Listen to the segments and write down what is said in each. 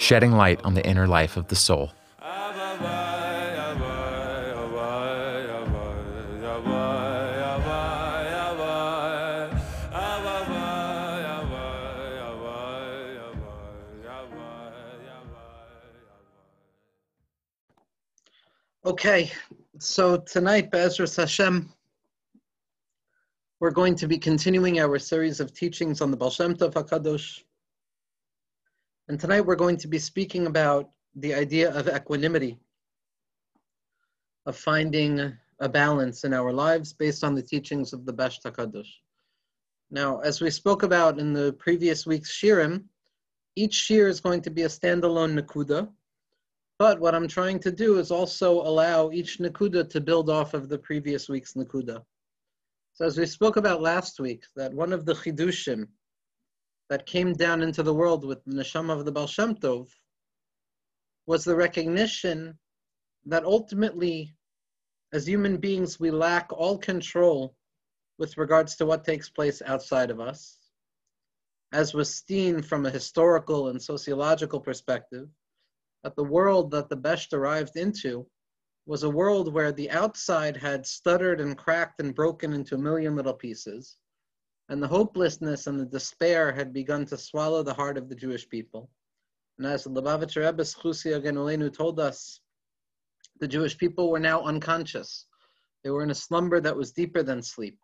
shedding light on the inner life of the soul. Okay, so tonight, Be'ezras Hashem, we're going to be continuing our series of teachings on the Baal Shem Tov HaKadosh. And tonight we're going to be speaking about the idea of equanimity, of finding a balance in our lives based on the teachings of the Besht HaKadosh. Now, as we spoke about in the previous week's Shirim, each Shir is going to be a standalone Nakuda, but what I'm trying to do is also allow each Nakuda to build off of the previous week's Nakuda. So as we spoke about last week, that one of the Chidushim that came down into the world with the Neshama of the Baal Shem Tov was the recognition that ultimately, as human beings, we lack all control with regards to what takes place outside of us. As was seen from a historical and sociological perspective, that the world that the Besht arrived into was a world where the outside had stuttered and cracked and broken into a million little pieces, and the hopelessness and the despair had begun to swallow the heart of the Jewish people. And as the Lubavitcher Rebbe Schusia Genolenu told us, the Jewish people were now unconscious. They were in a slumber that was deeper than sleep.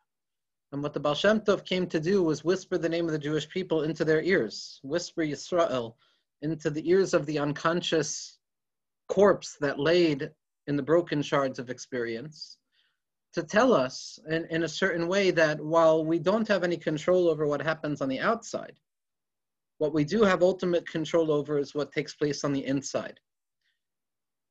And what the Baal Shem Tov came to do was whisper the name of the Jewish people into their ears, whisper Yisrael, into the ears of the unconscious corpse that laid in the broken shards of experience to tell us in, in a certain way that while we don't have any control over what happens on the outside, what we do have ultimate control over is what takes place on the inside.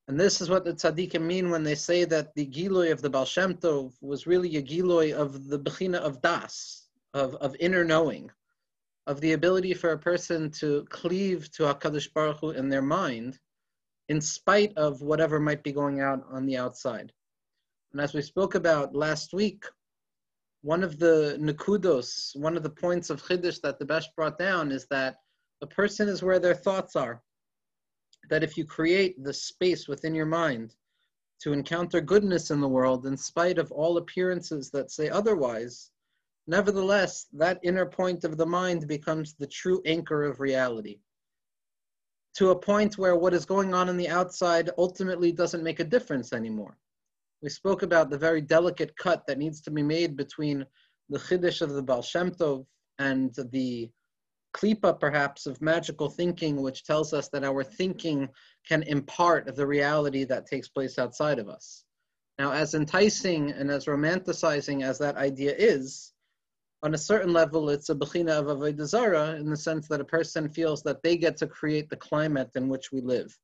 And this is what the tzaddikim mean when they say that the giloy of the Baal Shem Tov was really a giloy of the bechina of das, of, of inner knowing, of the ability for a person to cleave to HaKadosh Baruch Hu in their mind, in spite of whatever might be going out on the outside. And as we spoke about last week, one of the nakudos, one of the points of Chiddush that the Besht brought down is that a person is where their thoughts are. That if you create the space within your mind to encounter goodness in the world, in spite of all appearances that say otherwise, Nevertheless, that inner point of the mind becomes the true anchor of reality. To a point where what is going on in the outside ultimately doesn't make a difference anymore. We spoke about the very delicate cut that needs to be made between the Chiddush of the Baal Shem Tov and the klipa, perhaps, of magical thinking, which tells us that our thinking can impart the reality that takes place outside of us. Now, as enticing and as romanticizing as that idea is, on a certain level, it's a bechina of avodah zara in the sense that a person feels that they get to create the climate in which we live.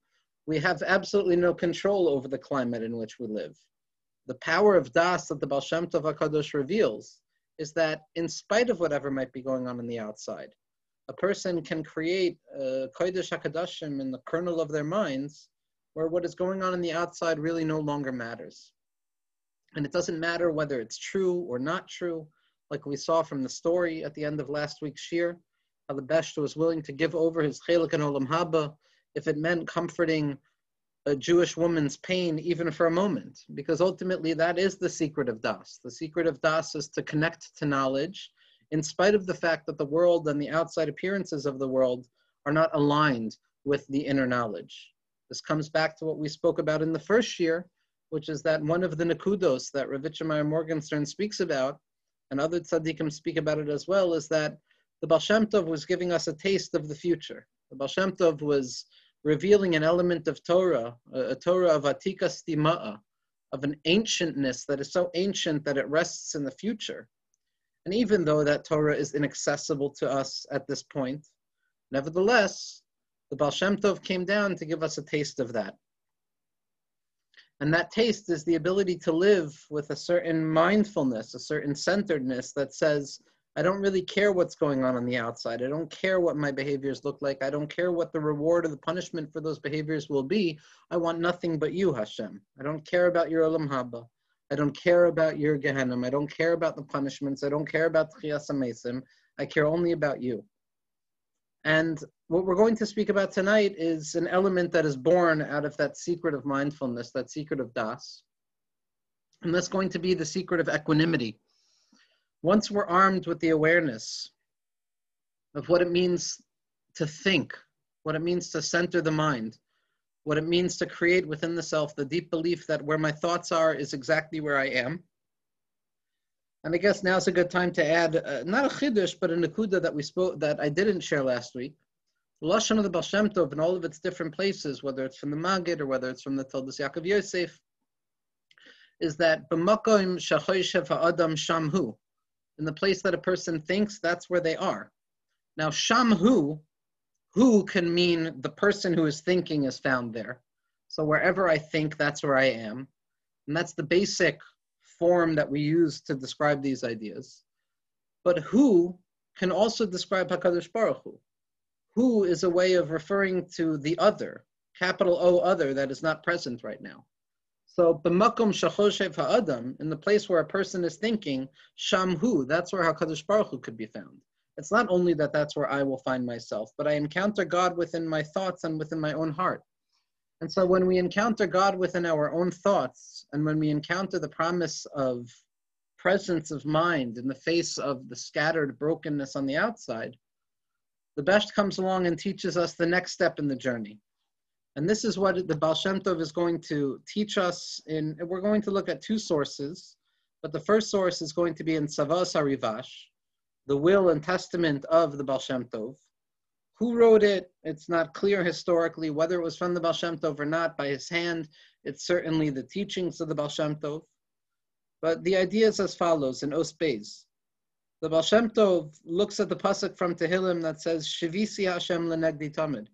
We have absolutely no control over the climate in which we live. The power of das that the Baal Shem Tov HaKadosh reveals is that in spite of whatever might be going on in the outside, a person can create a Kodesh HaKadoshim in the kernel of their minds where what is going on in the outside really no longer matters. And it doesn't matter whether it's true or not true, like we saw from the story at the end of last week's shir, how the Besht was willing to give over his chelik and olam haba if it meant comforting a Jewish woman's pain even for a moment, because ultimately that is the secret of Das. The secret of Das is to connect to knowledge, in spite of the fact that the world and the outside appearances of the world are not aligned with the inner knowledge. This comes back to what we spoke about in the first year, which is that one of the nakudos that Rav Yitzchak Meir Morgenstern speaks about and other tzaddikim speak about it as well, is that the Baal Shem Tov was giving us a taste of the future. The Baal Shem Tov was revealing an element of Torah, a, Torah of Atika Stima'a, of an ancientness that is so ancient that it rests in the future. And even though that Torah is inaccessible to us at this point, nevertheless, The Baal Shem Tov came down to give us a taste of that. And that taste is the ability to live with a certain mindfulness, a certain centeredness that says, I don't really care what's going on on the outside. I don't care what my behaviors look like. I don't care what the reward or the punishment for those behaviors will be. I want nothing but you, Hashem. I don't care about your Olam Haba. I don't care about your Gehenna. I don't care about the punishments. I don't care about Tchiyas. I care only about you. And what we're going to speak about tonight is an element that is born out of that secret of mindfulness, that secret of das. And that's going to be the secret of equanimity. Once we're armed with the awareness of what it means to think, what it means to center the mind, what it means to create within the self the deep belief that where my thoughts are is exactly where I am, and I guess now's a good time to add uh, not a chiddush, but a nakuda that we spoke that I didn't share last week. The lashon of the Baal Shem Tov in all of its different places, whether it's from the Magid or whether it's from the Toldos Yaakov Yosef, is that b'makom shachoyshev ha'adam shamhu, in the place that a person thinks, that's where they are. Now shamhu, who can mean the person who is thinking is found there. So wherever I think, that's where I am, and that's the basic form that we use to describe these ideas. But who can also describe HaKadosh Baruch Hu. Who is a way of referring to the other, capital O other, that is not present right now. So, b'makom shachoshev ha'adam, in the place where a person is thinking, shamhu, that's where HaKadosh Baruch Hu could be found. It's not only that that's where I will find myself, but I encounter God within my thoughts and within my own heart. And so when we encounter God within our own thoughts, and when we encounter the promise of presence of mind in the face of the scattered brokenness on the outside, the best comes along and teaches us the next step in the journey. And this is what the Baal Shem Tov is going to teach us in, we're going to look at two sources, but the first source is going to be in Tzava'as HaRivash, the will and testament of the Baal Shem Tov. Who wrote it? It's not clear historically whether it was from the Baal Shem Tov or not by his hand. It's certainly the teachings of the Baal Shem Tov. But the idea is as follows in Os. The Baal Shem Tov looks at the pasuk from Tehillim that says, Shivisi Hashem lenegdi tamid.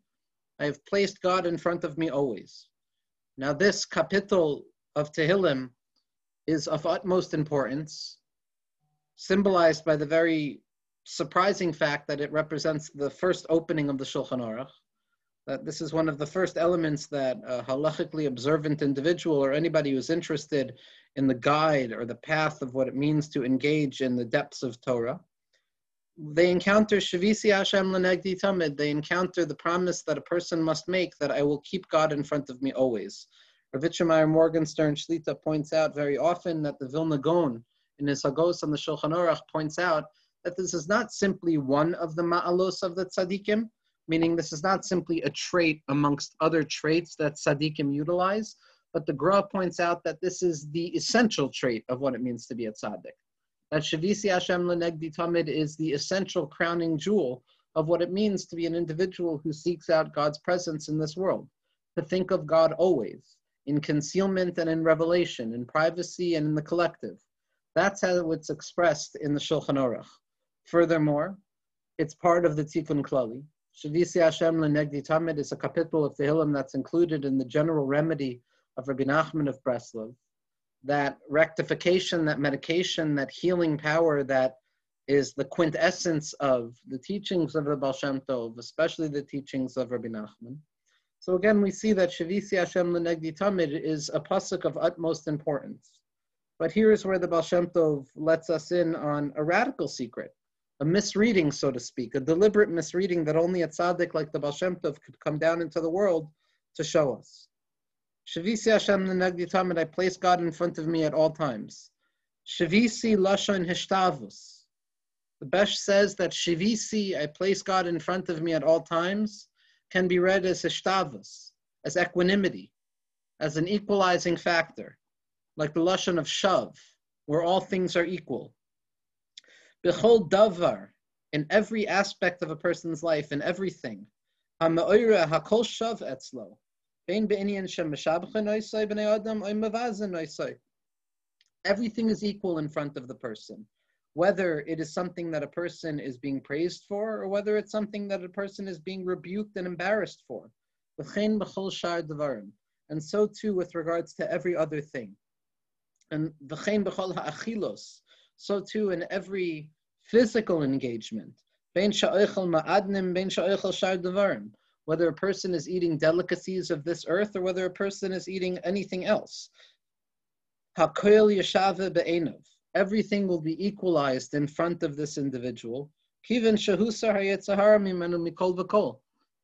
I have placed God in front of me always. Now this kapitel of Tehillim is of utmost importance, symbolized by the very surprising fact that it represents the first opening of the Shulchan Aruch. That this is one of the first elements that a halachically observant individual or anybody who's interested in the guide or the path of what it means to engage in the depths of Torah, they encounter Shavisi Hashem Lenegdi Tamid. They encounter the promise that a person must make that I will keep God in front of me always. Rav Yitzchak Meir Morgenstern Shlita points out very often that the Vilna Gaon in his Hagos on the Shulchan Aruch points out that this is not simply one of the ma'alos of the tzaddikim, meaning this is not simply a trait amongst other traits that tzaddikim utilize, but the Gra points out that this is the essential trait of what it means to be a tzaddik. That Shavisi Hashem Lenegdi Tamid is the essential crowning jewel of what it means to be an individual who seeks out God's presence in this world, to think of God always, in concealment and in revelation, in privacy and in the collective. That's how it's expressed in the Shulchan Aruch. Furthermore, it's part of the Tikkun Klali. Shavisi Hashem Lenegdi Tamid is a kapitel of Tehillim that's included in the general remedy of Rabbi Nachman of Breslov. That rectification, that medication, that healing power that is the quintessence of the teachings of the Baal Shem Tov, especially the teachings of Rabbi Nachman. So again, we see that Shavisi Hashem Lenegdi Tamid is a pasuk of utmost importance. But here is where the Baal Shem Tov lets us in on a radical secret a misreading, so to speak, a deliberate misreading that only a tzaddik like the Baal Shem Tov could come down into the world to show us. Shavisi Hashem Nenagdi Tamid, I place God in front of me at all times. Shavisi Lashon Hishtavus. The Besht says that Shavisi, I place God in front of me at all times, can be read as Hishtavus, as equanimity, as an equalizing factor, like the Lashon of Shav, where all things are equal. Bechol davar, in every aspect of a person's life, in everything. Ha'ma'oira ha'kol shav etzlo. Everything is equal in front of the person, whether it is something that a person is being praised for or whether it's something that a person is being rebuked and embarrassed for. And so too with regards to every other thing. And so too in every physical engagement. Whether a person is eating delicacies of this earth or whether a person is eating anything else everything will be equalized in front of this individual. Kivan shahu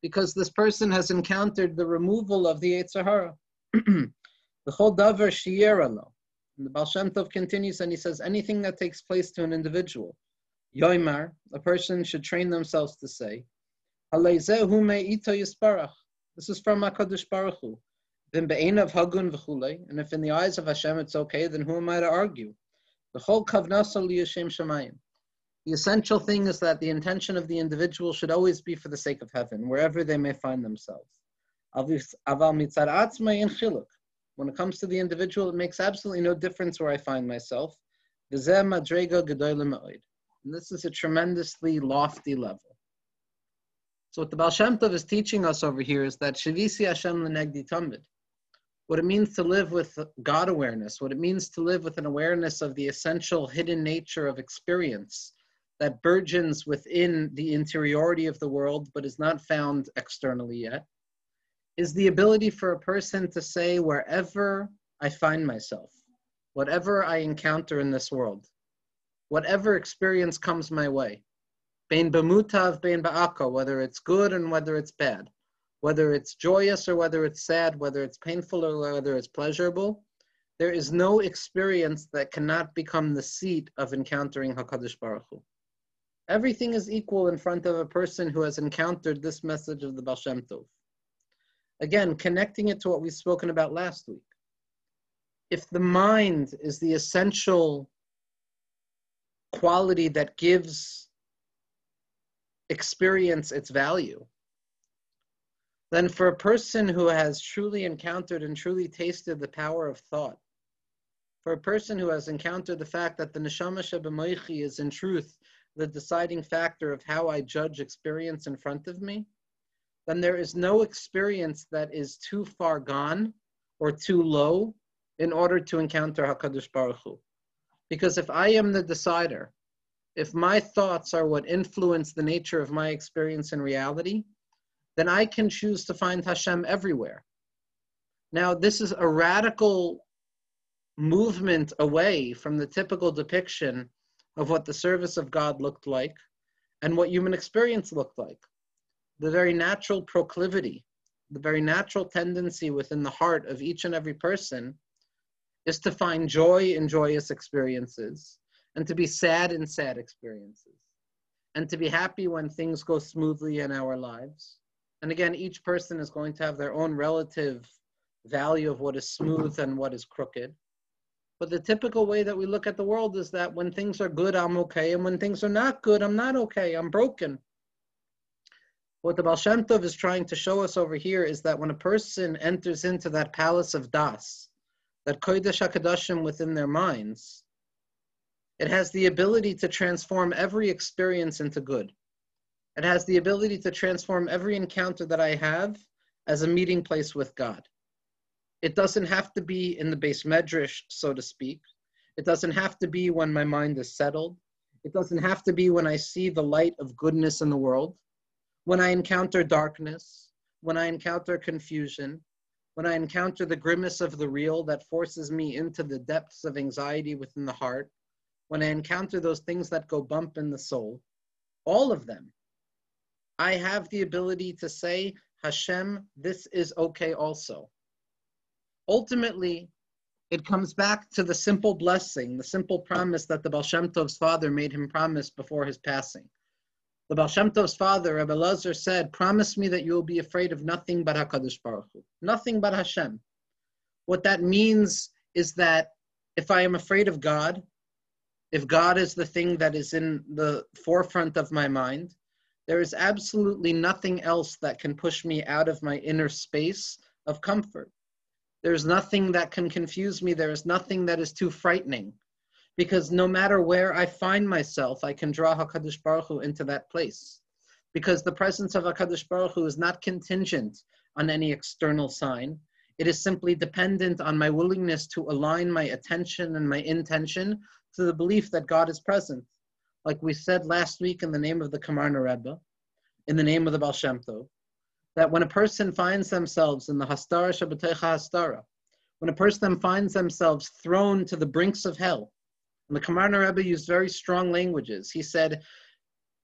because this person has encountered the removal of the Yetzirah. The whole davar shiyeralo. The Baal Shem Tov continues and he says, anything that takes place to an individual, yoimar, a person should train themselves to say, this is from HaKadosh Baruch Hu. And if in the eyes of Hashem it's okay, then who am I to argue? The whole kavnasa liyashem shemayim. The essential thing is that the intention of the individual should always be for the sake of heaven, wherever they may find themselves. When it comes to the individual, it makes absolutely no difference where I find myself. And this is a tremendously lofty level. So what the Baal Shem Tov is teaching us over here is that Shavisi Hashem Lenegdi Tamid what it means to live with God awareness, what it means to live with an awareness of the essential hidden nature of experience that burgeons within the interiority of the world but is not found externally yet, is the ability for a person to say, wherever I find myself, whatever I encounter in this world, whatever experience comes my way, bein b'mutav, bein ba'aka, whether it's good and whether it's bad, whether it's joyous or whether it's sad, whether it's painful or whether it's pleasurable, there is no experience that cannot become the seat of encountering Hakadosh Baruch Hu. Everything is equal in front of a person who has encountered this message of the Baal Shem Tov. Again, connecting it to what we've spoken about last week. If the mind is the essential quality that gives experience its value, then for a person who has truly encountered and truly tasted the power of thought, for a person who has encountered the fact that the neshama shebemoichi is in truth the deciding factor of how I judge experience in front of me, then there is no experience that is too far gone or too low in order to encounter Hakadosh Baruch Hu. Because if I am the decider, if my thoughts are what influence the nature of my experience in reality, then I can choose to find Hashem everywhere. Now, this is a radical movement away from the typical depiction of what the service of God looked like and what human experience looked like. The very natural proclivity, the very natural tendency within the heart of each and every person is to find joy in joyous experiences and to be sad in sad experiences and to be happy when things go smoothly in our lives and again, each person is going to have their own relative value of what is smooth and what is crooked. But the typical way that we look at the world is that when things are good, I'm okay. And when things are not good, I'm not okay. I'm broken. What the Baal Shem Tov is trying to show us over here is that when a person enters into that palace of Das, that Kodesh HaKadoshim within their minds, it has the ability to transform every experience into good. It has the ability to transform every encounter that I have as a meeting place with God. It doesn't have to be in the base medrash, so to speak. It doesn't have to be when my mind is settled. It doesn't have to be when I see the light of goodness in the world. When I encounter darkness, when I encounter confusion, when I encounter the grimace of the real that forces me into the depths of anxiety within the heart, when I encounter those things that go bump in the soul, all of them I have the ability to say, Hashem, this is okay also. Ultimately, it comes back to the simple blessing, the simple promise that the Baal Shem Tov's father made him promise before his passing. The Baal Shem Tov's father, Rabbi Lazar, said, Promise me that you will be afraid of nothing but HaKadosh Baruch Hu, nothing but Hashem. What that means is that if I am afraid of God, if God is the thing that is in the forefront of my mind, there is absolutely nothing else that can push me out of my inner space of comfort. There's nothing that can confuse me. There is nothing that is too frightening. Because no matter where I find myself, I can draw HaKadosh Baruch Hu into that place. Because the presence of HaKadosh Baruch Hu is not contingent on any external sign. It is simply dependent on my willingness to align my attention and my intention to the belief that God is present. Like we said last week in the name of the Kamarna Rebbe, in the name of the Baal Shem Tov, that when a person finds themselves in the Hastara Shabbatecha Hastara, when a person finds themselves thrown to the brinks of hell, and the Kamarna Rebbe used very strong languages. He said,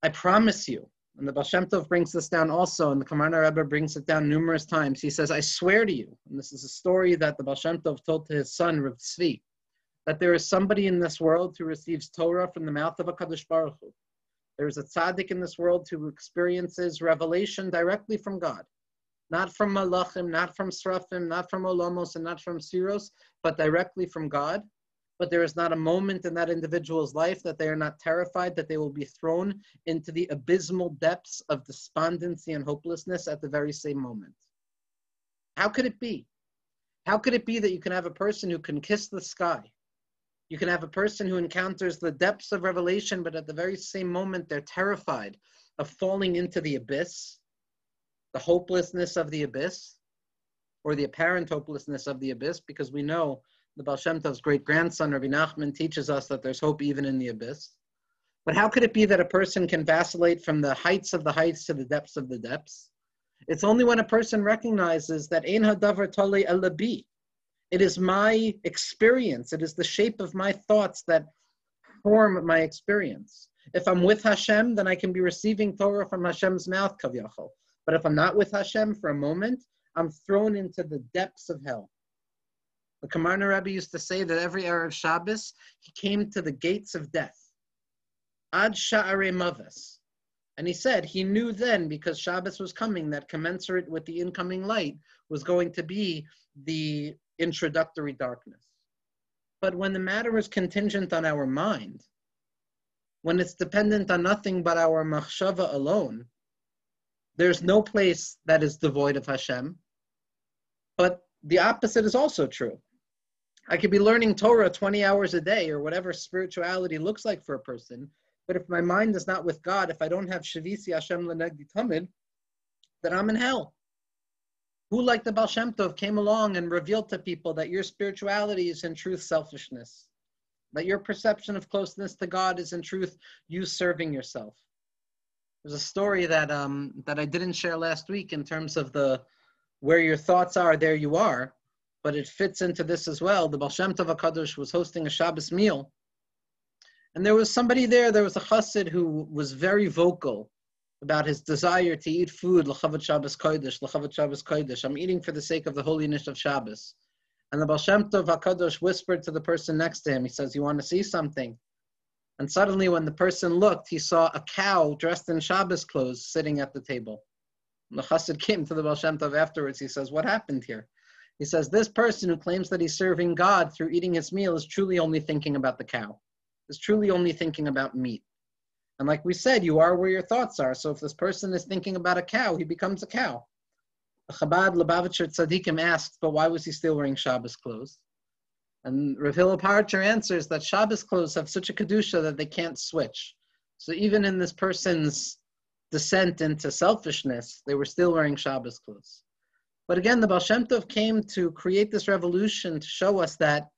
I promise you, and the Baal brings this down also, and the Kamarna Rebbe brings it down numerous times. He says, I swear to you, and this is a story that the Baal told to his son, Rav that there is somebody in this world who receives Torah from the mouth of a Kadosh Baruch Hu. There is a tzaddik in this world who experiences revelation directly from God. Not from malachim, not from srafim, not from olamos, and not from siros, but directly from God. But there is not a moment in that individual's life that they are not terrified that they will be thrown into the abysmal depths of despondency and hopelessness at the very same moment. How could it be? How could it be that you can have a person who can kiss the sky, you can have a person who encounters the depths of revelation, but at the very same moment, they're terrified of falling into the abyss, the hopelessness of the abyss, or the apparent hopelessness of the abyss, because we know the Baal Shem Tov's great grandson, Rabbi Nachman, teaches us that there's hope even in the abyss. But how could it be that a person can vacillate from the heights of the heights to the depths of the depths? It's only when a person recognizes that Ein Hadavar Tole Elabi, it is my experience, it is the shape of my thoughts that form my experience. If I'm with Hashem, then I can be receiving Torah from Hashem's mouth, Kavyachol. But if I'm not with Hashem for a moment, I'm thrown into the depths of hell. The Kamarna Rebbe used to say that every Erev Shabbos, he came to the gates of death. Ad Sha'are Mavis. And he said he knew then, because Shabbos was coming, that commensurate with the incoming light was going to be the introductory darkness. But when the matter is contingent on our mind, when it's dependent on nothing but our machshava alone, there's no place that is devoid of Hashem. But the opposite is also true. I could be learning Torah 20 hours a day or whatever spirituality looks like for a person, but if my mind is not with God, if I don't have Shavisi Hashem Lenegdi Tamid, then I'm in hell. Who, like the Baal Shem Tov, came along and revealed to people that your spirituality is in truth selfishness, that your perception of closeness to God is in truth you serving yourself. There's a story that um, that I didn't share last week in terms of the where your thoughts are, there you are, but it fits into this as well. The Baal Shem Tov HaKadosh was hosting a Shabbos meal, and there was somebody there, there was a chassid who was very vocal about his desire to eat food, l'chavat Shabbos Kodesh, l'chavat Shabbos Kodesh. I'm eating for the sake of the holiness of Shabbos. And the Baal Shem Tov HaKadosh whispered to the person next to him, he says, you want to see something? And suddenly when the person looked, he saw a cow dressed in Shabbos clothes sitting at the table. And the chassid came to the Baal Shem Tov afterwards. He says, what happened here? He says, this person who claims that he's serving God through eating his meal is truly only thinking about the cow, is truly only thinking about meat. And like we said, you are where your thoughts are. So if this person is thinking about a cow, he becomes a cow. Chabad Lubavitcher Tzadikim asked, but why was he still wearing Shabbos clothes? And Rav Hillel answers that Shabbos clothes have such a kedusha that they can't switch. So even in this person's descent into selfishness, they were still wearing Shabbos clothes. But again, the Baal Shem Tov came to create this revolution to show us that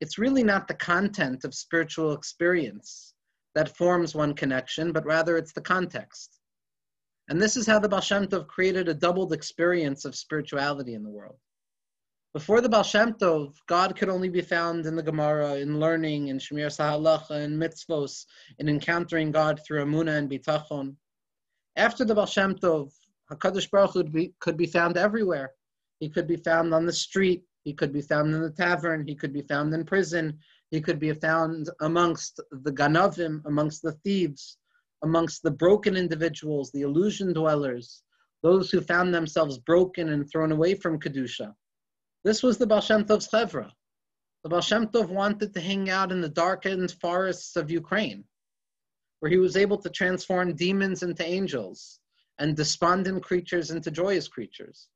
it's really not the content of spiritual experience that forms one connection, but rather it's the context. And this is how the Baal Shem Tov created a doubled experience of spirituality in the world. Before the Baal Shem Tov, God could only be found in the Gemara, in learning, in Shemir Sahalacha, in mitzvos, in encountering God through Amunah and Bitachon. After the Baal Shem Tov, HaKadosh Baruch Hu be, could be found everywhere. He could be found on the street. He could be found in the tavern. He could be found in prison. He could be found amongst the ganavim, amongst the thieves, amongst the broken individuals, the illusion dwellers, those who found themselves broken and thrown away from Kedusha. This was the Baal Shem chevra. The Baal wanted to hang out in the darkened forests of Ukraine, where he was able to transform demons into angels and despondent creatures into joyous creatures,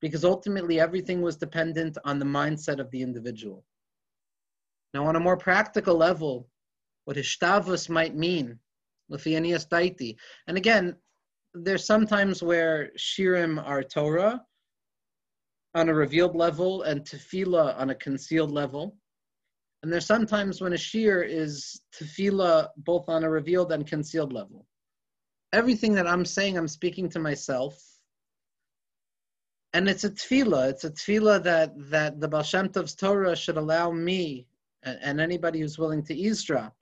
because ultimately everything was dependent on the mindset of the individual. Now, on a more practical level, what hishtavus might mean, lefianias daiti. And again, there's sometimes where shirim are Torah on a revealed level and tefillah on a concealed level. And there's sometimes when a shir is tefillah both on a revealed and concealed level. Everything that I'm saying, I'm speaking to myself. And it's a tefillah. It's a tefillah that, that the Baal Shem Tov's Torah should allow me and, and anybody who's willing to eavesdrop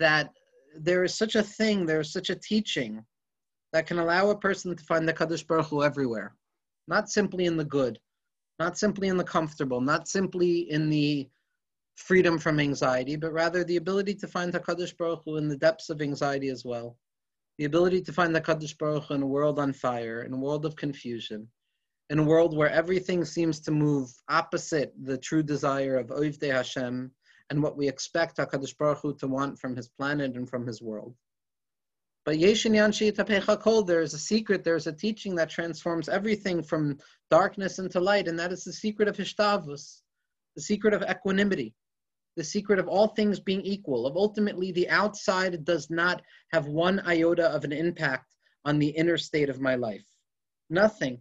that there is such a thing, there is such a teaching that can allow a person to find the Kaddish Baruch Hu everywhere, not simply in the good, not simply in the comfortable, not simply in the freedom from anxiety, but rather the ability to find the Kaddish Baruch Hu in the depths of anxiety as well, the ability to find the Kaddish Baruch Hu in a world on fire, in a world of confusion, in a world where everything seems to move opposite the true desire of Oivdei Hashem and what we expect HaKadosh Baruch Hu to want from his planet and from his world. But Yeshin Yanshi Kol, there is a secret, there is a teaching that transforms everything from darkness into light, and that is the secret of Hishtavus, the secret of equanimity, the secret of all things being equal, of ultimately the outside does not have one iota of an impact on the inner state of my life. Nothing.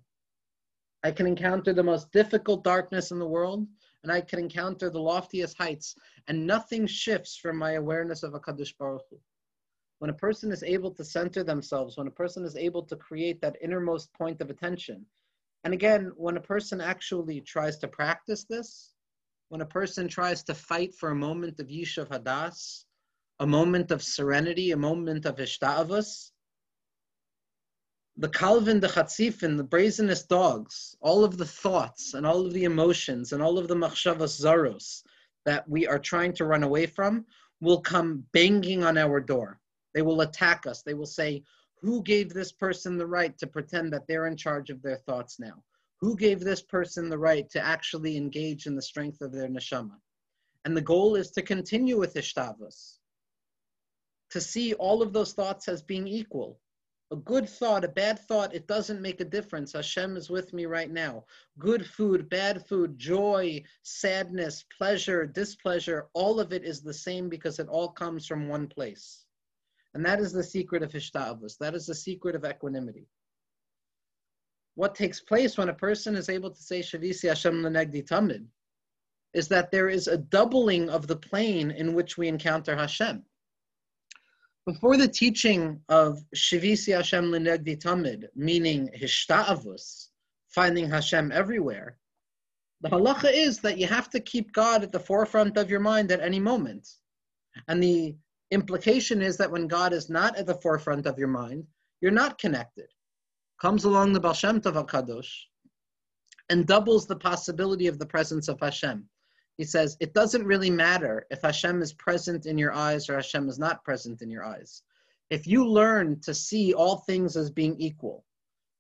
I can encounter the most difficult darkness in the world, and I can encounter the loftiest heights, and nothing shifts from my awareness of a Kadosh Baruch Hu. When a person is able to center themselves, when a person is able to create that innermost point of attention, and again, when a person actually tries to practice this, when a person tries to fight for a moment of Yishuv Hadas, a moment of serenity, a moment of Ishta'avus, the Calvin, the Chatzifin, the brazenest dogs, all of the thoughts and all of the emotions and all of the machshavas zaros that we are trying to run away from will come banging on our door. They will attack us. They will say, Who gave this person the right to pretend that they're in charge of their thoughts now? Who gave this person the right to actually engage in the strength of their neshama? And the goal is to continue with ishtavus, to see all of those thoughts as being equal, a good thought, a bad thought, it doesn't make a difference. Hashem is with me right now. Good food, bad food, joy, sadness, pleasure, displeasure, all of it is the same because it all comes from one place. And that is the secret of Hishtavus. That is the secret of equanimity. What takes place when a person is able to say Shavisi Hashem Lenegdi Tamid is that there is a doubling of the plane in which we encounter Hashem. Before the teaching of Shivisi Hashem Linegdi Tamid, meaning Hishta'avus, finding Hashem everywhere, the halacha is that you have to keep God at the forefront of your mind at any moment. And the implication is that when God is not at the forefront of your mind, you're not connected. Comes along the Baal Shem Tov HaKadosh and doubles the possibility of the presence of Hashem he says, it doesn't really matter if Hashem is present in your eyes or Hashem is not present in your eyes. If you learn to see all things as being equal,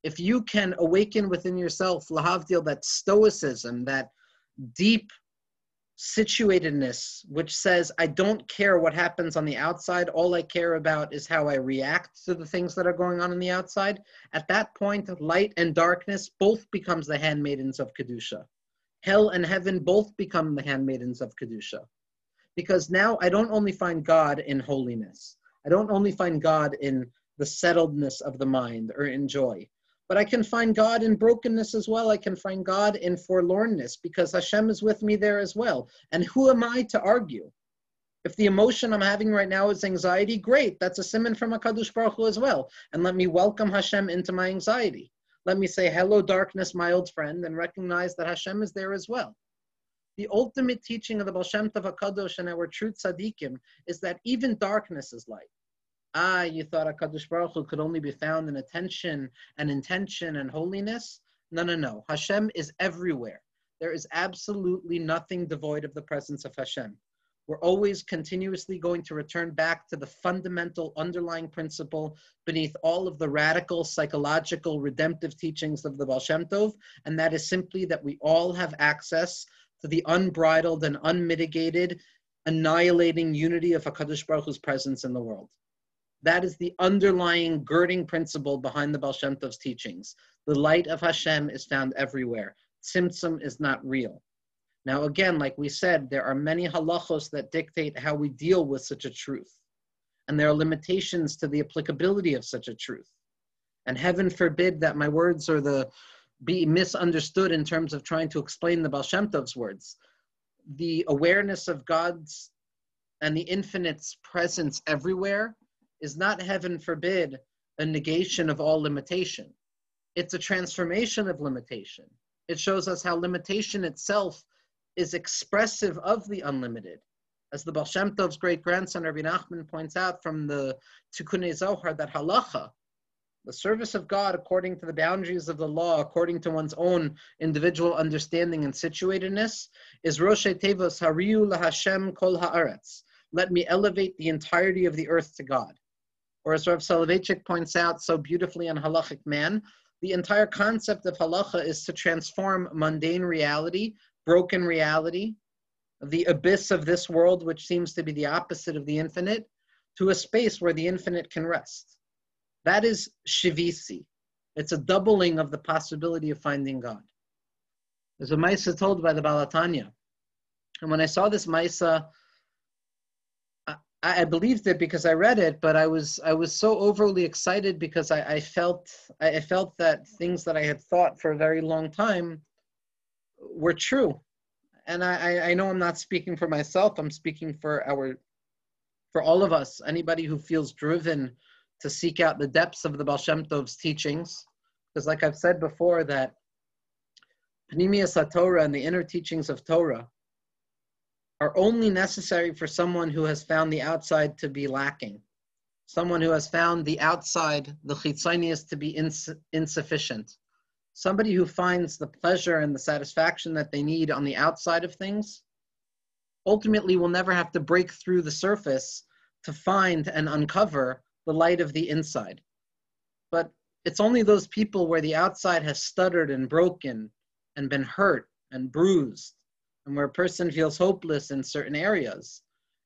if you can awaken within yourself, lahavdil, that stoicism, that deep situatedness, which says, I don't care what happens on the outside, all I care about is how I react to the things that are going on on the outside. At that point, light and darkness both becomes the handmaidens of Kedusha hell and heaven both become the handmaidens of Kedusha. Because now I don't only find God in holiness, I don't only find God in the settledness of the mind or in joy, but I can find God in brokenness as well. I can find God in forlornness because Hashem is with me there as well. And who am I to argue? If the emotion I'm having right now is anxiety, great. That's a simon from a Kadosh Baruch Hu as well. And let me welcome Hashem into my anxiety. Let me say, hello, darkness, my old friend, and recognize that Hashem is there as well. The ultimate teaching of the Baal Shem Tov HaKadosh and our true tzaddikim is that even darkness is light. Ah, you thought HaKadosh Baruch Hu could only be found in attention and intention and holiness? No, no, no. Hashem is everywhere. There is absolutely nothing devoid of the presence of Hashem we're always continuously going to return back to the fundamental underlying principle beneath all of the radical psychological redemptive teachings of the Baal Shem Tov, and that is simply that we all have access to the unbridled and unmitigated, annihilating unity of HaKadosh Baruch Hu's presence in the world. That is the underlying girding principle behind the Baal Shem Tov's teachings. The light of Hashem is found everywhere. Tzimtzum is not real. Now, again, like we said, there are many halachos that dictate how we deal with such a truth. And there are limitations to the applicability of such a truth. And heaven forbid that my words are the be misunderstood in terms of trying to explain the Baal Shem Tov's words. The awareness of God's and the infinite's presence everywhere is not, heaven forbid, a negation of all limitation. It's a transformation of limitation. It shows us how limitation itself is expressive of the unlimited. As the Baal Shem Tov's great grandson, Rabbi Nachman, points out from the Tikkunei Zohar, that halacha, the service of God according to the boundaries of the law, according to one's own individual understanding and situatedness, is Rosh Tevos Hariu LaHashem Kol Haaretz. Let me elevate the entirety of the earth to God. Or as Rav Soloveitchik points out so beautifully on Halachic Man, the entire concept of halacha is to transform mundane reality broken reality, the abyss of this world, which seems to be the opposite of the infinite, to a space where the infinite can rest. That is shivisi. It's a doubling of the possibility of finding God. There's a Maisa told by the Baal HaTanya. And when I saw this Maisa, I, I, believed it because I read it, but I was I was so overly excited because I, I felt I felt that things that I had thought for a very long time were true. And I, I know I'm not speaking for myself, I'm speaking for our for all of us, anybody who feels driven to seek out the depths of the Baal Shem Tov's teachings. Because like I've said before, that Pnimius Torah and the inner teachings of Torah are only necessary for someone who has found the outside to be lacking. Someone who has found the outside, the chitzonius, to be ins- insufficient somebody who finds the pleasure and the satisfaction that they need on the outside of things ultimately will never have to break through the surface to find and uncover the light of the inside. But it's only those people where the outside has stuttered and broken and been hurt and bruised, and where a person feels hopeless in certain areas.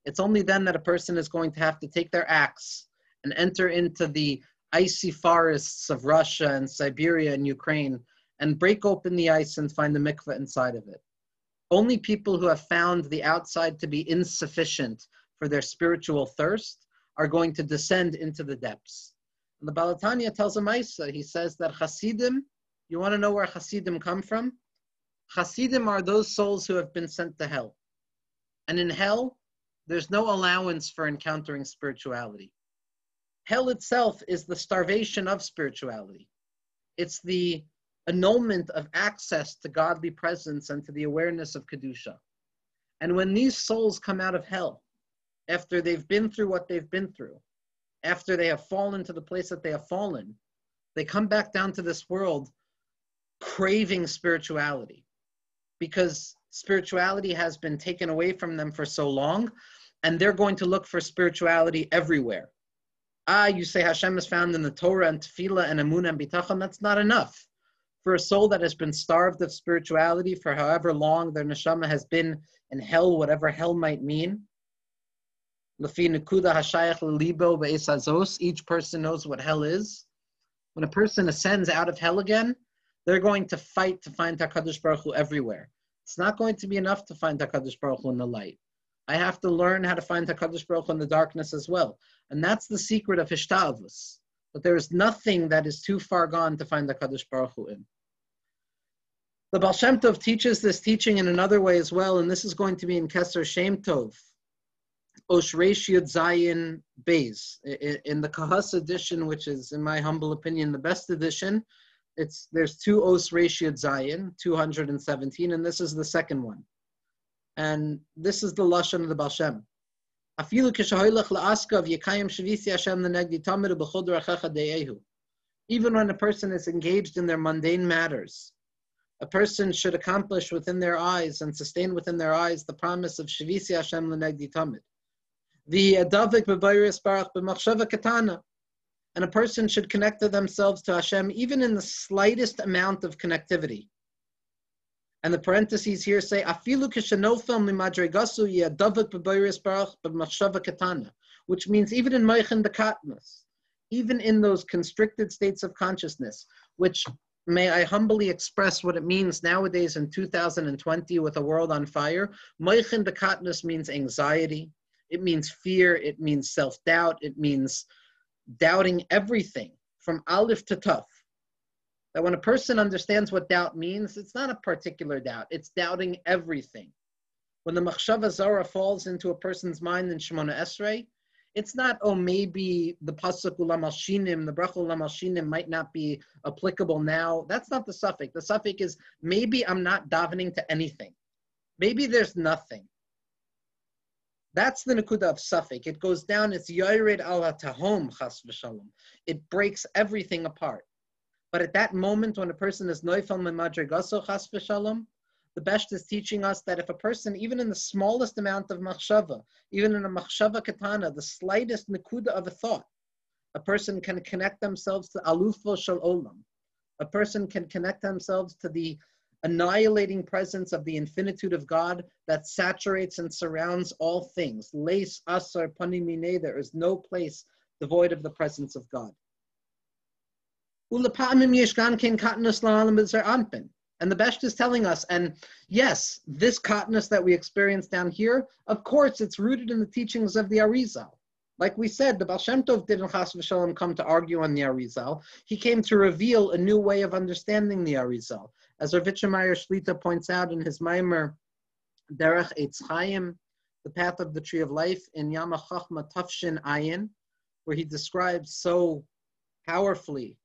It's only then that a person is going to have to take their axe and enter into the icy forests of Russia and Siberia and Ukraine and break open the ice and find the mikveh inside of it. Only people who have found the outside to be insufficient for their spiritual thirst are going to descend into the depths. And the Baal HaTanya tells a Maisa, he says that Hasidim, you want to know where Hasidim come from? Hasidim are those souls who have been sent to hell. And in hell, there's no allowance for encountering spirituality. Hell itself is the starvation of spirituality. It's the annulment of access to godly presence and to the awareness of Kedusha. And when these souls come out of hell, after they've been through what they've been through, after they have fallen to the place that they have fallen, they come back down to this world craving spirituality because spirituality has been taken away from them for so long, and they're going to look for spirituality everywhere ah, you say Hashem is found in the Torah and Tefillah and Amunah and Bitachon, that's not enough. For a soul that has been starved of spirituality for however long their neshama has been in hell, whatever hell might mean, each person knows what hell is. When a person ascends out of hell again, they're going to fight to find Hakadosh Baruch Hu everywhere. It's not going to be enough to find Hakadosh Baruch Hu in the light. I have to learn how to find Hakadosh Baruch Hu in the darkness as well. And that's the secret of Hishtavus. But there is nothing that is too far gone to find the Kaddish Baruch Hu in. The Baal Shem Tov teaches this teaching in another way as well, and this is going to be in Keser Shem Tov, Oshresh Yud Zayin Beis. In the Kahas edition, which is, in my humble opinion, the best edition, it's there's two Os ratio Zayin, 217, and this is the second one. And this is the Lashon of the Baal Shem. Even when a person is engaged in their mundane matters, a person should accomplish within their eyes and sustain within their eyes the promise of Shavisi Hashem Lenegdi Tamid. The Davik Bebayris Baruch B'machshava Katana. And a person should connect to themselves to Hashem even in the slightest amount of connectivity. And the parentheses here say, which means even in meichin bekatnas, even in those constricted states of consciousness, which may I humbly express what it means nowadays in 2020 with a world on fire. Moichin bekatnus means anxiety. It means fear. It means self-doubt. It means doubting everything from aleph to tough. That when a person understands what doubt means, it's not a particular doubt. It's doubting everything. When the machshava zara falls into a person's mind in Shemona Esrei, it's not, oh, maybe the pasuk ulam the bracha ulam might not be applicable now. That's not the suffix. The suffix is maybe I'm not davening to anything. Maybe there's nothing. That's the nakuda of suffix. It goes down, it's yored ala tahom chas v'shalom. It breaks everything apart. But at that moment when a person is noifel memadrigaso chas v'shalom, the Besht is teaching us that if a person, even in the smallest amount of machshava, even in a machshava katana, the slightest nikuda of a thought, a person can connect themselves to alufo shel olam. A person can connect themselves to the annihilating presence of the infinitude of God that saturates and surrounds all things. Leis asar panui minei, there is no place devoid of the presence of God. And the Besht is telling us, and yes, this katnus that we experience down here, of course, it's rooted in the teachings of the Arizal. Like we said, the Baal Shem Tov didn't chas come to argue on the Arizal. He came to reveal a new way of understanding the Arizal. As Rav Shlita points out in his Maimer, Derech Eitz Chaim, the path of the tree of life, in Yama Chachma Tafshin Ayin, where he describes so powerfully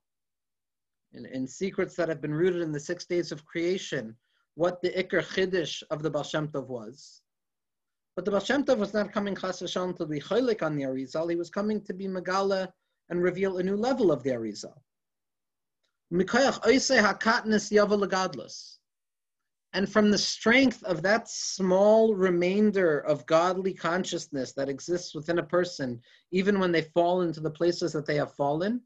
in, secrets that have been rooted in the six days of creation, what the Iker Chiddush of the Baal was. But the Baal was not coming chas to be cholik on the Arizal. He was coming to be Megala and reveal a new level of the Arizal. And from the strength of that small remainder of godly consciousness that exists within a person, even when they fall into the places that they have fallen,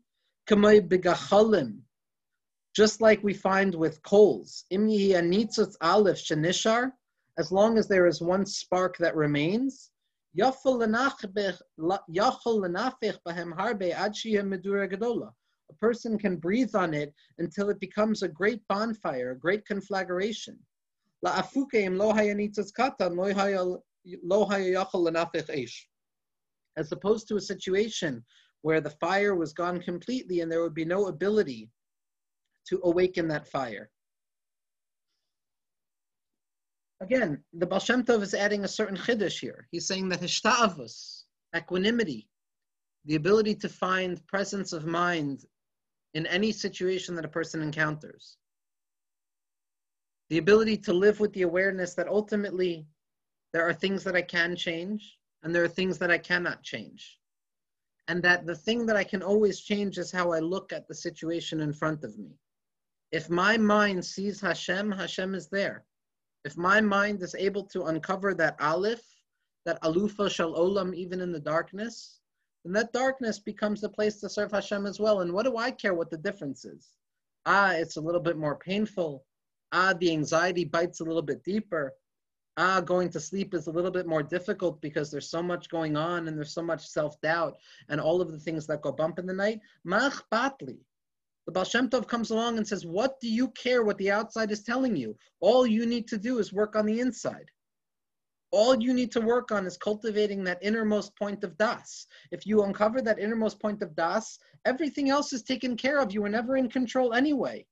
just like we find with coals. As long as there is one spark that remains, a person can breathe on it until it becomes a great bonfire, a great conflagration. As opposed to a situation where the fire was gone completely and there would be no ability to awaken that fire. Again, the Baal Shem Tov is adding a certain chiddush here. He's saying that hishta'avus, equanimity, the ability to find presence of mind in any situation that a person encounters, the ability to live with the awareness that ultimately there are things that I can change and there are things that I cannot change. And that the thing that I can always change is how I look at the situation in front of me. If my mind sees Hashem, Hashem is there. If my mind is able to uncover that aleph, that alufa shal olam, even in the darkness, then that darkness becomes the place to serve Hashem as well. And what do I care what the difference is? Ah, it's a little bit more painful. Ah, the anxiety bites a little bit deeper. Ah, going to sleep is a little bit more difficult because there's so much going on and there's so much self doubt and all of the things that go bump in the night. Mach batli the Baal Shem Tov comes along and says, What do you care what the outside is telling you? All you need to do is work on the inside. All you need to work on is cultivating that innermost point of Das. If you uncover that innermost point of Das, everything else is taken care of. You are never in control anyway.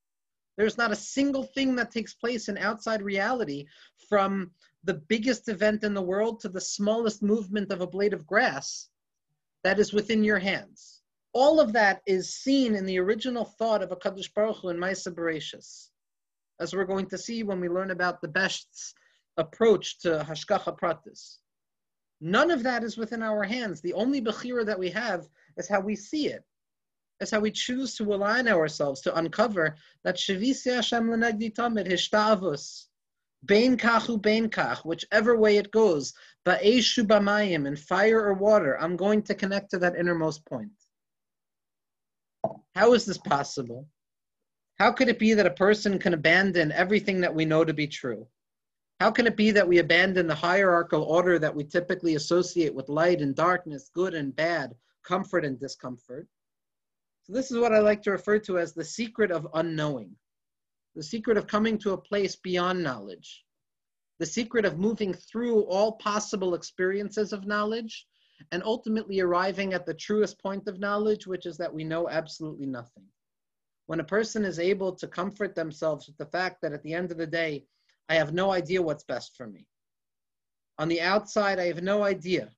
There's not a single thing that takes place in outside reality from the biggest event in the world to the smallest movement of a blade of grass that is within your hands all of that is seen in the original thought of HaKadosh Baruch Hu in Maisa Bereshis, as we're going to see when we learn about the Besht's approach to Hashgacha Pratis. None of that is within our hands. The only Bechira that we have is how we see it. Is how we choose to align ourselves to uncover that Shavisi Hashem Lenegdi Tamid, Hishtavus, Bain Kachu Bain Kach, whichever way it goes, Ba'eshu Bamayim, in fire or water, I'm going to connect to that innermost point. How is this possible? How could it be that a person can abandon everything that we know to be true? How can it be that we abandon the hierarchical order that we typically associate with light and darkness, good and bad, comfort and discomfort? So, this is what I like to refer to as the secret of unknowing. the secret of coming to a place beyond knowledge, the secret of moving through all possible experiences of knowledge and ultimately arriving at the truest point of knowledge, which is that we know absolutely nothing. When a person is able to comfort themselves with the fact that at the end of the day, I have no idea what's best for me. On the outside, I have no idea.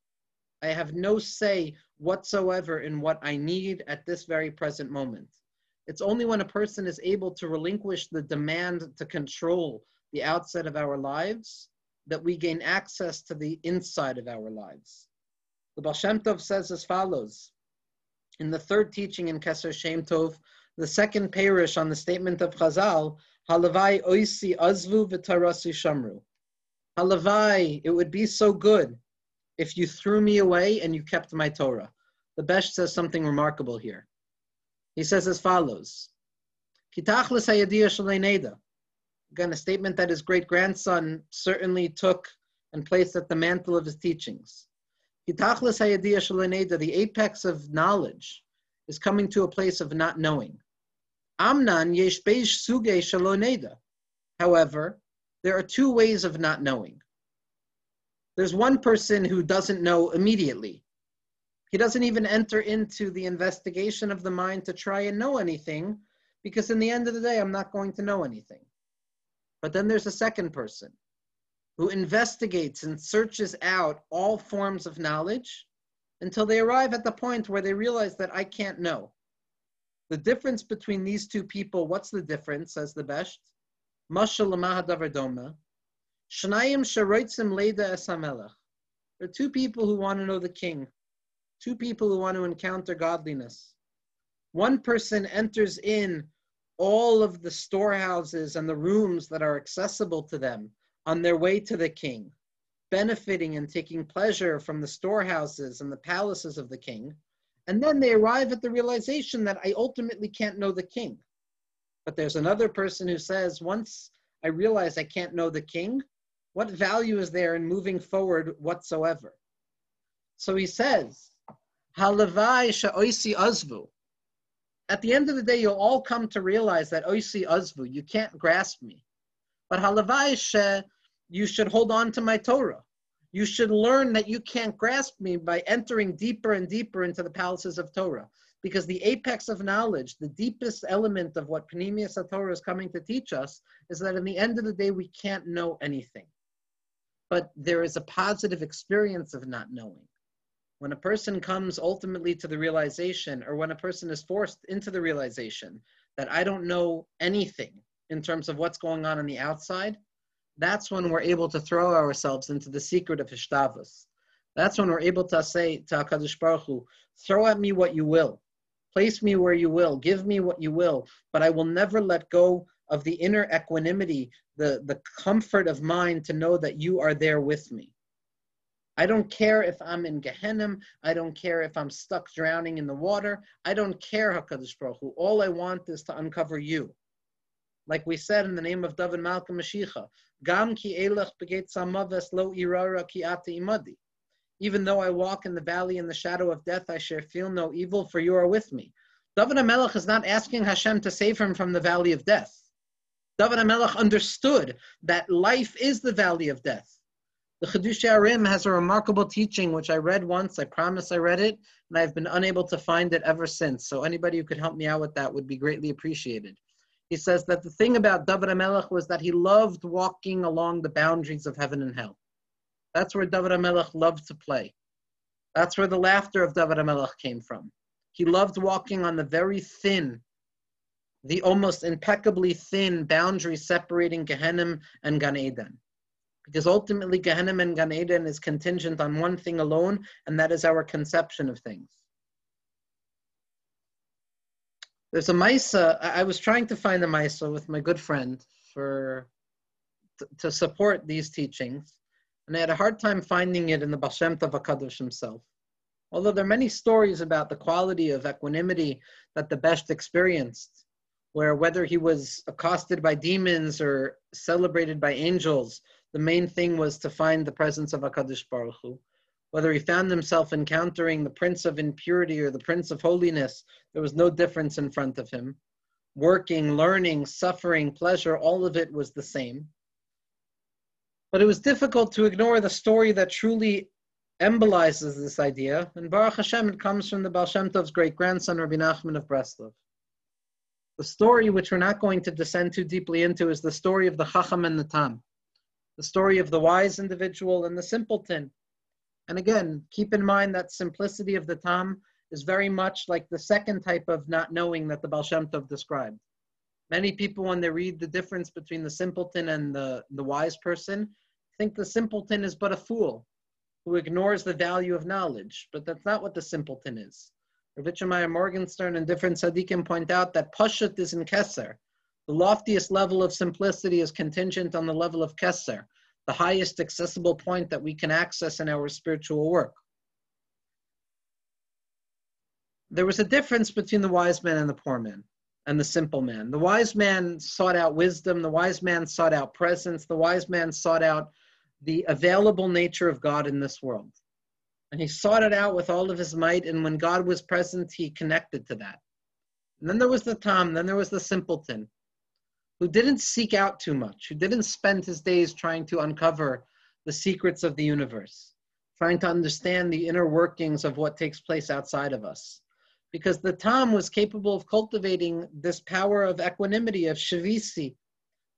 I have no say whatsoever in what I need at this very present moment. It's only when a person is able to relinquish the demand to control the outside of our lives that we gain access to the inside of our lives. The Baal Shem Tov says as follows in the third teaching in Keser Shem Tov, the second parish on the statement of Chazal, Halavai oisi azvu v'tarasi shamru. Halavai, it would be so good if you threw me away and you kept my Torah. The Besht says something remarkable here. He says as follows Again, a statement that his great grandson certainly took and placed at the mantle of his teachings. The apex of knowledge is coming to a place of not knowing. However, there are two ways of not knowing. There's one person who doesn't know immediately. He doesn't even enter into the investigation of the mind to try and know anything, because in the end of the day, I'm not going to know anything. But then there's a second person who investigates and searches out all forms of knowledge until they arrive at the point where they realize that I can't know. The difference between these two people, what's the difference, says the Besht? Mashal Mahadavardoma. Shnayim Sharoitzim Leda. There are two people who want to know the king two people who want to encounter godliness. One person enters in all of the storehouses and the rooms that are accessible to them on their way to the king, benefiting and taking pleasure from the storehouses and the palaces of the king. And then they arrive at the realization that I ultimately can't know the king. But there's another person who says, once I realize I can't know the king, what value is there in moving forward whatsoever? So he says, Halavai sha'oisi azvu. At the end of the day, you'll all come to realize that oisi azvu, you can't grasp me. But halavai she, you should hold on to my Torah. You should learn that you can't grasp me by entering deeper and deeper into the palaces of Torah. Because the apex of knowledge, the deepest element of what Panemius Torah is coming to teach us, is that in the end of the day, we can't know anything. But there is a positive experience of not knowing when a person comes ultimately to the realization, or when a person is forced into the realization that I don't know anything in terms of what's going on on the outside, that's when we're able to throw ourselves into the secret of Hishtavus. That's when we're able to say to HaKadosh Baruch Hu, throw at me what you will, place me where you will, give me what you will, but I will never let go of the inner equanimity, the, the comfort of mind to know that you are there with me. I don't care if I'm in Gehenna. I don't care if I'm stuck drowning in the water. I don't care, HaKadosh Baruch Hu. All I want is to uncover you. Like we said in the name of David Malka Mashiach, Gam ki elech beget samaves lo irara ki ata imadi. Even though I walk in the valley in the shadow of death, I shall feel no evil, for you are with me. David HaMelech is not asking Hashem to save him from the valley of death. David HaMelech understood that life is the valley of death. The Chidushei HaRim has a remarkable teaching, which I read once. I promise I read it, and I've been unable to find it ever since. So anybody who could help me out with that would be greatly appreciated. He says that the thing about David HaMelech was that he loved walking along the boundaries of heaven and hell. That's where David HaMelech loved to play. That's where the laughter of David HaMelech came from. He loved walking on the very thin, the almost impeccably thin boundary separating Gehenna and Gan Eden because ultimately Gehenna and Gan Eden is contingent on one thing alone, and that is our conception of things. There's a Maisa, I was trying to find a Maisa with my good friend for to support these teachings, and I had a hard time finding it in the Baal Shem Tov HaKadosh himself. Although there are many stories about the quality of equanimity that the Besht experienced, where whether he was accosted by demons or celebrated by angels, the main thing was to find the presence of HaKadosh Baruch Hu. Whether he found himself encountering the Prince of Impurity or the Prince of Holiness, there was no difference in front of him. working, learning, suffering, pleasure, all of it was the same. But it was difficult to ignore the story that truly embolizes this idea. And Baruch Hashem, it comes from the Baal Shem Tov's great grandson, Rabbi Nachman of Breslov. The story, which we're not going to descend too deeply into, is the story of the Chacham and the Tam, the story of the wise individual and the simpleton. And again, keep in mind that simplicity of the Tam is very much like the second type of not knowing that the Baal Shem Tov described. Many people, when they read the difference between the simpleton and the, the wise person, think the simpleton is but a fool who ignores the value of knowledge. But that's not what the simpleton is. Rav Yitzchak Meir Morgenstern and different tzaddikim point out that Pashut is in Kesser. The loftiest level of simplicity is contingent on the level of Kesser, the highest accessible point that we can access in our spiritual work. There was a difference between the wise man and the poor man and the simple man. The wise man sought out wisdom, the wise man sought out presence, the wise man sought out the available nature of God in this world. And he sought it out with all of his might, and when God was present, he connected to that. And then there was the Tom, then there was the simpleton, who didn't seek out too much, who didn't spend his days trying to uncover the secrets of the universe, trying to understand the inner workings of what takes place outside of us. Because the Tom was capable of cultivating this power of equanimity, of shavisi,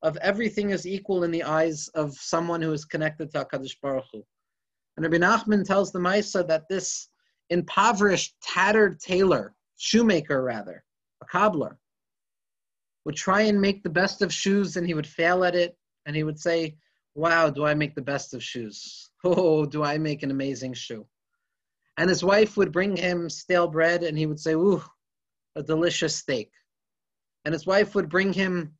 of everything is equal in the eyes of someone who is connected to HaKadosh Baruch Hu. And Rabbi Nachman tells the Maisa that this impoverished, tattered tailor, shoemaker rather, a cobbler, would try and make the best of shoes and he would fail at it. And he would say, Wow, do I make the best of shoes? Oh, do I make an amazing shoe? And his wife would bring him stale bread and he would say, Ooh, a delicious steak. And his wife would bring him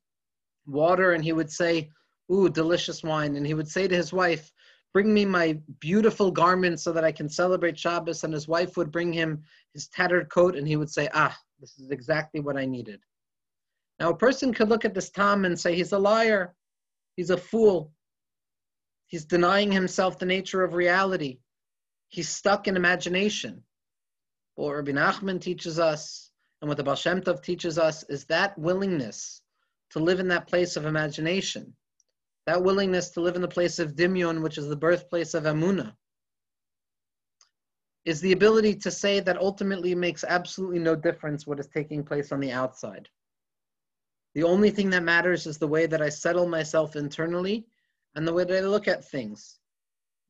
water and he would say, Ooh, delicious wine. And he would say to his wife, bring me my beautiful garments so that I can celebrate Shabbos. And his wife would bring him his tattered coat, and he would say, Ah, this is exactly what I needed. Now, a person could look at this Tom and say, He's a liar. He's a fool. He's denying himself the nature of reality. He's stuck in imagination. What Rabbi Nachman teaches us, and what the Baal Shem Tov teaches us, is that willingness to live in that place of imagination that willingness to live in the place of Dimyon, which is the birthplace of Amuna, is the ability to say that ultimately makes absolutely no difference what is taking place on the outside. The only thing that matters is the way that I settle myself internally and the way that I look at things.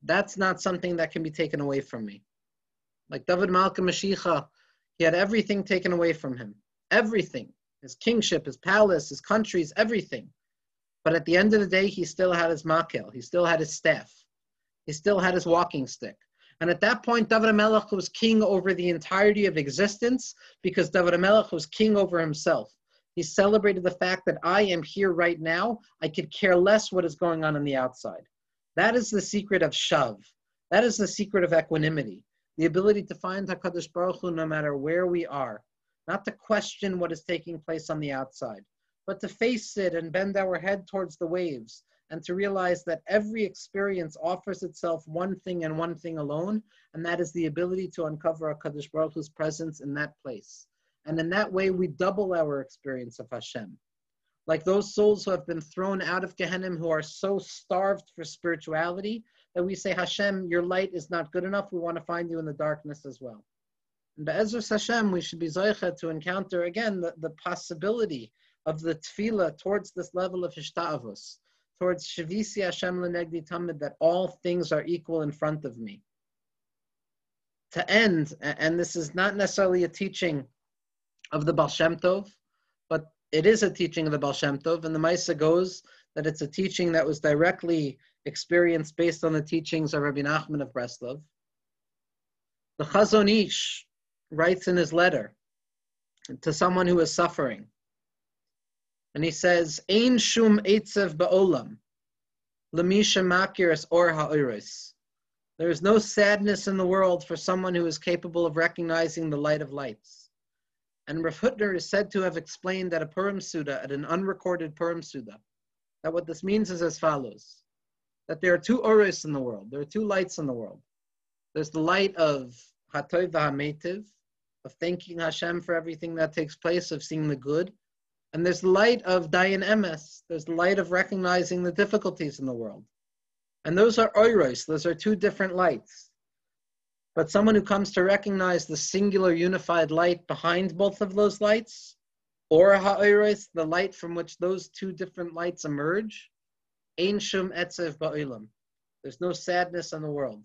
That's not something that can be taken away from me. Like David Malka Mashiach, he had everything taken away from him. Everything. His kingship, his palace, his countries, everything. But at the end of the day, he still had his makel. He still had his staff. He still had his walking stick. And at that point, David Melech was king over the entirety of existence because David Melech was king over himself. He celebrated the fact that I am here right now. I could care less what is going on on the outside. That is the secret of Shav. That is the secret of equanimity. The ability to find HaKadosh Baruch Hu no matter where we are. Not to question what is taking place on the outside but to face it and bend our head towards the waves and to realize that every experience offers itself one thing and one thing alone, and that is the ability to uncover HaKadosh Baruch Hu's presence in that place. And in that way, we double our experience of Hashem. Like those souls who have been thrown out of Gehenna, who are so starved for spirituality, that we say, Hashem, your light is not good enough. We want to find you in the darkness as well. And Be'ezras Hashem, we should be Zaycha to encounter again the, the possibility of the tefillah towards this level of hishtavus, towards shavisi Hashem lenegdi tamid, that all things are equal in front of me. To end, and this is not necessarily a teaching of the Baal Shem Tov, but it is a teaching of the Baal Shem Tov, and the Maisa goes that it's a teaching that was directly experienced based on the teachings of Rabbi Nachman of Breslov. The Chazon Ish writes in his letter to someone who is suffering, and he says, Ein shum eitzev ba'olam, lemisha makiris or ha'iris. There is no sadness in the world for someone who is capable of recognizing the light of lights. And Rav Hutner is said to have explained at a Purim Suda, at an unrecorded Purim Suda, that what this means is as follows that there are two oris in the world, there are two lights in the world. There's the light of Hatoiv V'Hametiv, of thanking Hashem for everything that takes place, of seeing the good, And there's the light of Dayan Emes. There's the light of recognizing the difficulties in the world. And those are oiros. Those are two different lights. But someone who comes to recognize the singular unified light behind both of those lights, or ha'oiros, the light from which those two different lights emerge, ein shum etzev ba'ilam. There's no sadness in the world.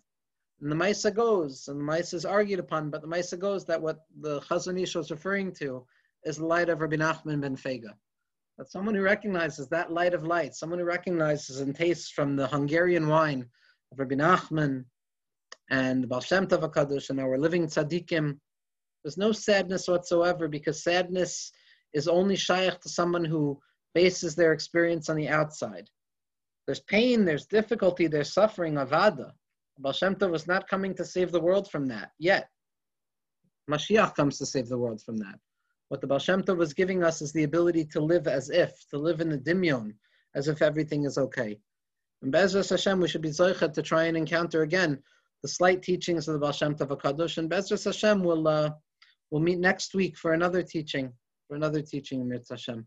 And the Maisa goes, and the Maisa is argued upon, but the Maisa goes that what the Chazon was referring to is the light of Rabbi Nachman ben Fega. That someone who recognizes that light of light, someone who recognizes and tastes from the Hungarian wine of Rabbi Nachman and Baal Shem Tov HaKadosh and our living tzaddikim, there's no sadness whatsoever because sadness is only shaykh to someone who bases their experience on the outside. There's pain, there's difficulty, there's suffering, avada. Baal Shem Tov was not coming to save the world from that yet. Mashiach comes to save the world from that. What the Baal Shem Tov was giving us is the ability to live as if, to live in the dimyon, as if everything is okay. And Bezras Hashem, we should be zoichet to try and encounter again the slight teachings of the Baal Shem Tov HaKadosh. And Bezras Hashem will uh, we'll meet next week for another teaching, for another teaching in Mirz Hashem.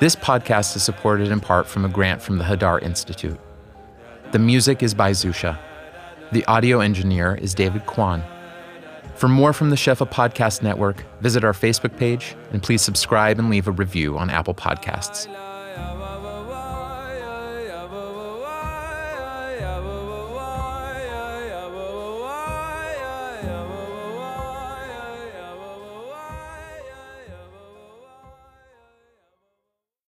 This podcast is supported in part from a grant from the Hadar Institute. The music is by Zusha. The audio engineer is David Kwan. For more from the Shefa Podcast Network, visit our Facebook page and please subscribe and leave a review on Apple Podcasts.